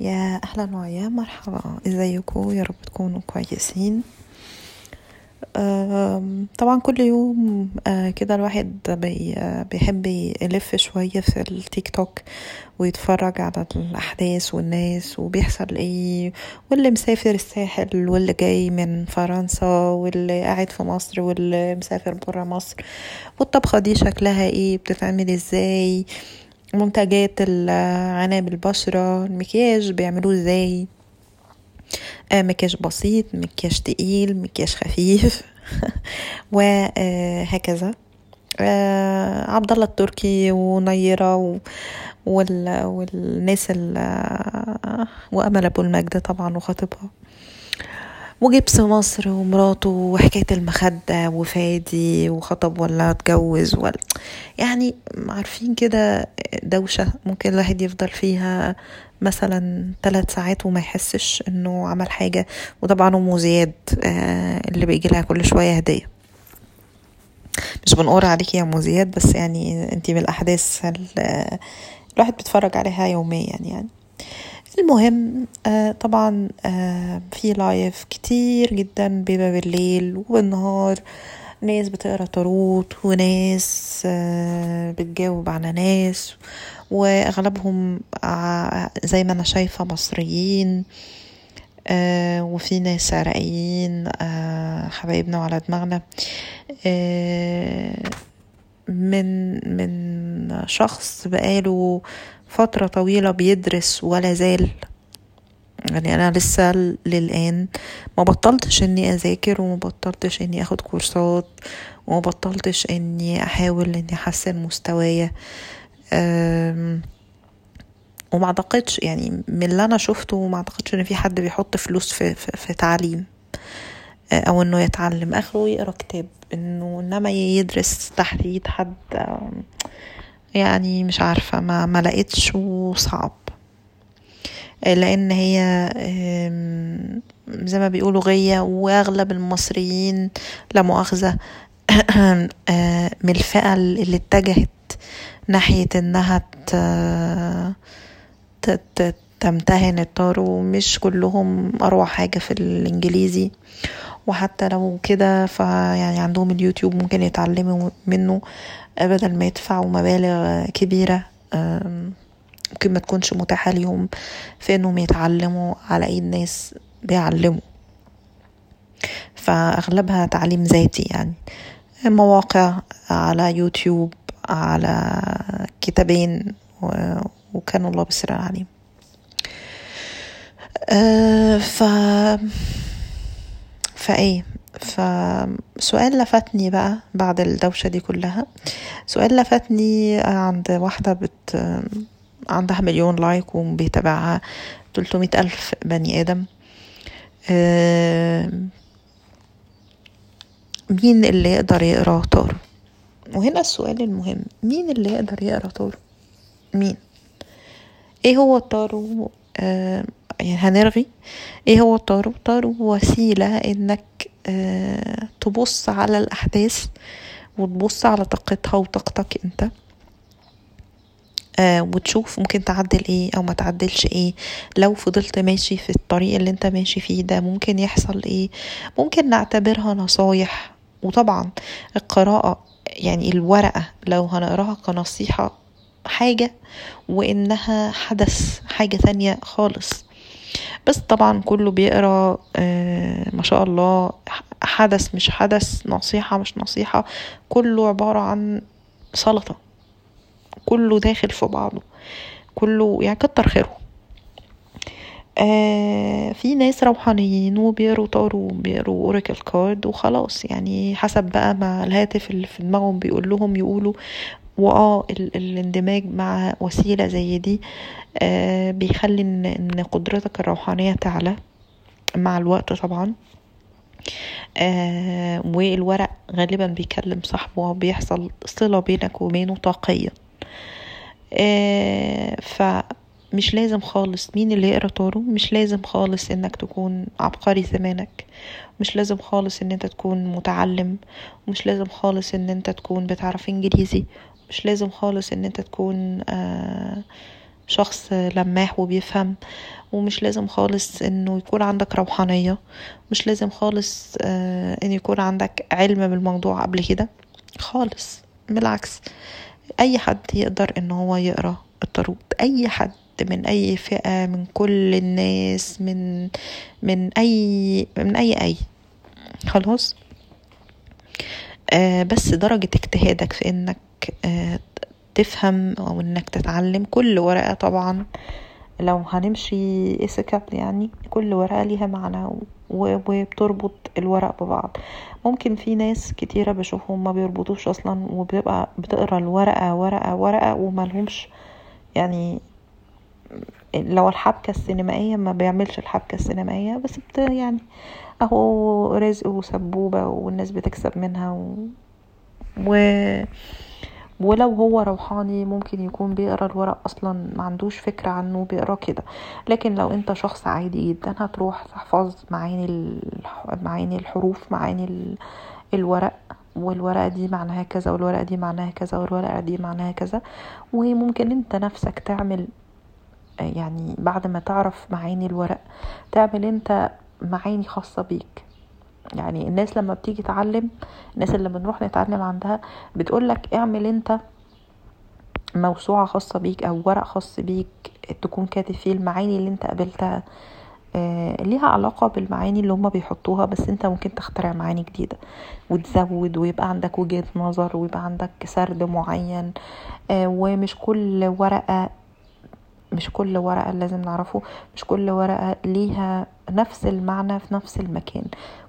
يا أهلا ويا مرحبا. إزيكم؟ يا رب تكونوا كويسين. طبعا كل يوم آه، كده الواحد بي آه، بيحب يلف شوية في التيك توك ويتفرج على الأحداث والناس وبيحصل إيه واللي مسافر الساحل واللي جاي من فرنسا واللي قاعد في مصر واللي مسافر برا مصر والطبخة دي شكلها إيه بتتعمل إزاي منتجات عناية البشرة المكياج بيعملوه إزاي؟ آه، مكياج بسيط مكياج تقيل مكياج خفيف وهكذا آه، عبد الله التركي ونيرة و- وال... والناس ال... وأمل أبو المجد طبعا وخطيبها. وجبس مصر ومراته وحكاية المخدة وفادي وخطب ولا اتجوز ولا يعني عارفين كده دوشة ممكن الواحد يفضل فيها مثلا ثلاث ساعات وما يحسش إنه عمل حاجة. وطبعا ام زياد آه، اللي بيجي لها كل شوية هدية. مش بنقول عليكي يا ام زياد بس يعني أنتي من الاحداث ال- الواحد بيتفرج عليها يوميا يعني. المهم آه طبعا آه في live كتير جدا بيبقى بالليل وبالنهار ناس بتقرأ طاروت وناس آه بتجاوب على ناس وأغلبهم زي ما أنا شايفة مصريين آه وفي ناس عراقيين آه حبايبنا وعلى دماغنا. آه من من شخص بقاله فترة طويلة بيدرس ولا زال. يعني أنا لسه للآن ما بطلتش إني أذاكر وما بطلتش إني أخد كورسات وما بطلتش إني أحاول إني أحسن مستوايا. وما أعتقدش يعني من اللي أنا شفته ما أعتقدش إن في حد بيحط فلوس في, في, في تعليم. أو إنه يتعلم آخره يقرا كتاب إنه إنما يدرس تحت ايد حد آم، يعني مش عارفة ما, ما لقيتش وصعب. آه، لأن هي زي ما بيقولوا غية وأغلب المصريين لا مؤاخذة آه، من الفئة اللي اتجهت ناحية إنها تمتهن الطارو مش كلهم أروع حاجة في الإنجليزي. وحتى لو كده فيعني عندهم اليوتيوب ممكن يتعلموا منه بدل ما يدفعوا مبالغ كبيرة ممكن ما تكونش متاحة ليهم في إنهم يتعلموا على ايد ناس بيعلموا. فأغلبها تعليم ذاتي يعني. مواقع على يوتيوب على كتابين و- وكانوا الله بسر عليهم أه ف فإيه فسؤال لفتني بقى بعد الدوشة دي كلها. سؤال لفتني عند واحدة بت عندها مليون لايك وبيتابعها 300 ألف بني آدم. مين اللي يقدر يقرأ طارو وهنا السؤال المهم مين اللي يقدر يقرأ طارو مين؟ إيه هو الطارو آه يعني هنرغي. إيه هو الطارو؟ طارو وسيلة إنك آه تبص على الأحداث وتبص على طاقتها وطاقتك أنت. آه وتشوف ممكن تعدل إيه أو ما تعدلش إيه. لو فضلت ماشي في الطريق اللي انت ماشي فيه ده ممكن يحصل إيه. ممكن نعتبرها نصايح. وطبعا القراءة يعني الورقة لو هنقراها كنصيحة حاجة وإنها حدث حاجة تانية خالص. بس طبعا كله بيقرأ آه ما شاء الله حدث مش حدث نصيحة مش نصيحة كله عبارة عن سلطة. كله داخل في بعضه. كله يعني كتر خيره. آه في ناس روحانيين وبيقروا طارو وبيقروا اوراكل كارد وخلاص. يعني حسب بقى ما الهاتف اللي في دماغهم بيقول لهم يقولوا. وآه ال- الاندماج مع وسيلة زي دي آه بيخلي ان قدرتك الروحانية تعلى مع الوقت طبعا. آه والورق غالبا بيكلم صاحبه وبيحصل صلة بينك وبينه طاقيا آه فمش لازم خالص. مين اللي يقرأ طارو مش لازم خالص إنك تكون عبقري زمانك. مش لازم خالص إن أنت تكون متعلم. مش لازم خالص إن أنت تكون بتعرف إنجليزي. مش لازم خالص إن أنت تكون آه شخص لماح وبيفهم ومش لازم خالص إنه يكون عندك روحانية مش لازم خالص آه إن يكون عندك علم بالموضوع قبل كده خالص بالعكس. أي حد يقدر إن هو يقرأ الطاروت أي حد من أي فئة من كل الناس من من أي من أي أي خلاص؟ آه بس درجة اجتهادك في إنك تفهم أو إنك تتعلم كل ورقة طبعا. لو هنمشي إسكاب يعني كل ورقة ليها معنى وبتربط الورق ببعض. ممكن في ناس كتيرة بشوفهم ما بيربطوش أصلا وبتبقى بتقرأ الورقة ورقة ورقة وملهمش يعني لو الحبكة السينمائية ما بيعملش الحبكة السينمائية بس بت يعني أهو رزق وسبوبة والناس بتكسب منها و... و... ولو هو روحاني ممكن يكون بيقرأ الورق أصلا ما عندوش فكرة عنه بيقرأ كده. لكن لو أنت شخص عادي جدا هتروح تحفظ معاني معاني الحروف معاني الورق. والورقة دي معناها كذا والورقة دي معناها كذا والورقة دي معناها كذا. وممكن أنت نفسك تعمل يعني بعد ما تعرف معاني الورق تعمل أنت معاني خاصة بيك. يعني الناس لما بتيجي تعلم الناس اللي بنروح نتعلم عندها بتقولك اعمل انت موسوعة خاصة بيك أو ورق خاص بيك تكون كاتب فيه المعاني اللي انت قابلتها. آه ليها علاقة بالمعاني اللي هما بيحطوها بس انت ممكن تخترع معاني جديدة وتزود ويبقى عندك وجهة نظر ويبقى عندك سرد معين. آه ومش كل ورقة مش كل ورقة لازم نعرفه مش كل ورقة ليها نفس المعنى في نفس المكان.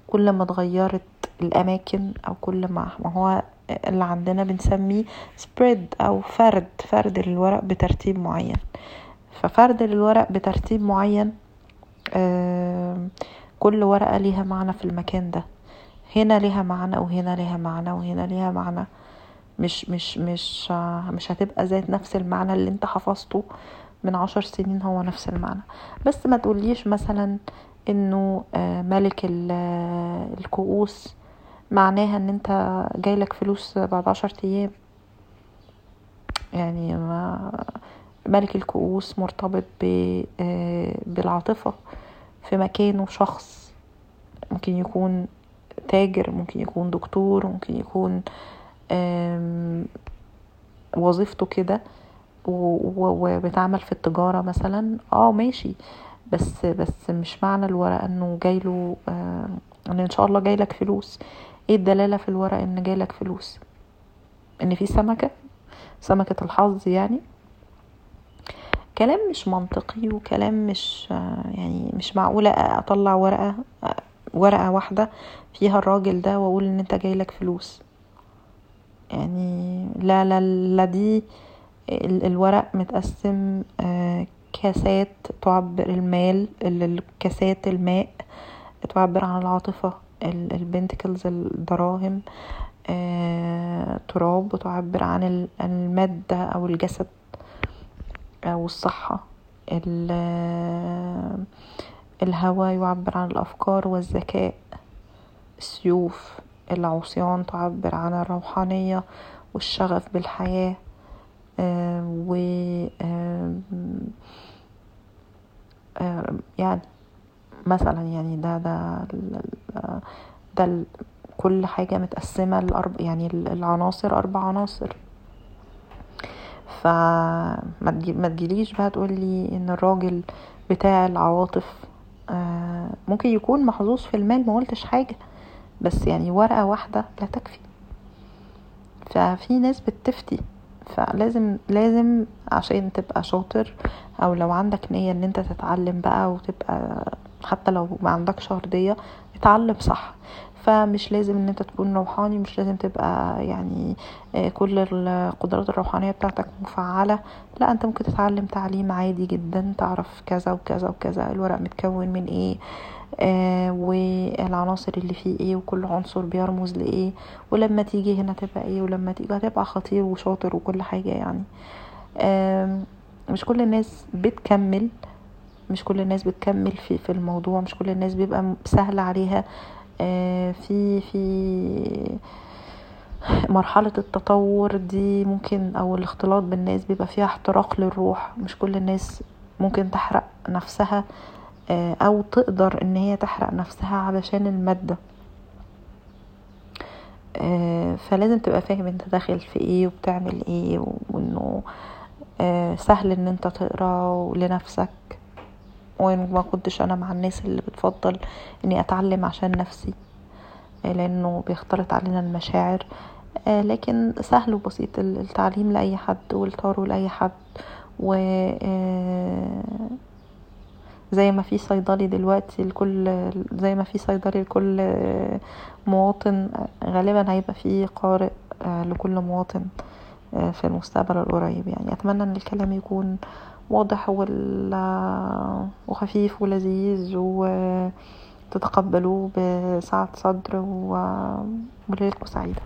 كل ما اتغيرت الأماكن أو كل ما هو اللي عندنا بنسميه سبريد أو فرد فرد الورق بترتيب معين. ففرد الورق بترتيب معين كل ورقة ليها معنى في المكان ده. هنا ليها معنى وهنا ليها معنى وهنا ليها معنى. مش مش مش مش هتبقى ذات نفس المعنى اللي انت حفظته من عشر سنين هو نفس المعنى. بس ما تقوليش مثلا إنه ملك الكؤوس معناها إن أنت جايلك فلوس بعد عشر أيام. يعني ما ملك الكؤوس مرتبط بالعاطفة في مكانه شخص. ممكن يكون تاجر ممكن يكون دكتور ممكن يكون وظيفته كده. وبتعمل في التجارة مثلا آه ماشي بس بس مش معنى الورق إنه جايله آه إن إن شاء الله جايلك فلوس. إيه الدلالة في الورق إن جايلك فلوس؟ إن في سمكة سمكة الحظ يعني. كلام مش منطقي وكلام مش آه يعني مش معقولة أطلع ورقة ورقة واحدة فيها الراجل ده وأقول إن أنت جايلك فلوس. يعني لا لا لا دي الورق متقسم كاسات تعبر المال الكاسات الماء تعبر عن العاطفة البنتكلز الدراهم تراب وتعبر عن المادة أو الجسد أو الصحة الهوى يعبر عن الأفكار والذكاء السيوف العصيان تعبر عن الروحانية والشغف بالحياة. آه و آه آه يعني مثلا يعني ده ده ده كل حاجة متقسمة لأربع يعني العناصر أربع عناصر. فما تجيليش بقى تقولي إن الراجل بتاع العواطف ممكن يكون محظوظ في المال ما قلتش حاجة بس يعني ورقة واحدة لا تكفي. ففي ناس بتفتي. فلازم لازم عشان تبقى شاطر أو لو عندك نية إن أنت تتعلم بقى وتبقى حتى لو ما عندكش أرضية اتعلم صح. فمش لازم إن أنت تكون روحاني مش لازم تبقى يعني كل القدرات الروحانية بتاعتك مفعلة. لا أنت ممكن تتعلم تعليم عادي جدا تعرف كذا وكذا وكذا الورق متكون من إيه آه والعناصر اللي فيه إيه وكل عنصر بيرمز لإيه ولما تيجي هنا تبقى إيه ولما تيجي هتبقى خطير وشاطر وكل حاجة يعني. آه مش كل الناس بتكمل مش كل الناس بتكمل في في الموضوع مش كل الناس بيبقى سهل عليها آه في في مرحلة التطور دي ممكن أو الاختلاط بالناس بيبقى فيها احتراق للروح. مش كل الناس ممكن تحرق نفسها أو تقدر إن هي تحرق نفسها علشان المادة. فلازم تبقى فاهم أنت داخل في إيه وبتعمل إيه وإنه سهل إن أنت تقرأ لنفسك. وما كنتش أنا مع الناس اللي بتفضل إني أتعلم عشان نفسي لأنه بيختلط علينا المشاعر. لكن سهل وبسيط التعليم لأي حد والطارو لأي حد. و زي ما في صيدلي دلوقتي لكل زي ما في صيدلي لكل مواطن غالبا هيبقى في قارئ لكل مواطن في المستقبل القريب. يعني أتمنى إن الكلام يكون واضح وخفيف ولذيذ وتتقبلوه بسعة صدر وليلتكم سعيدة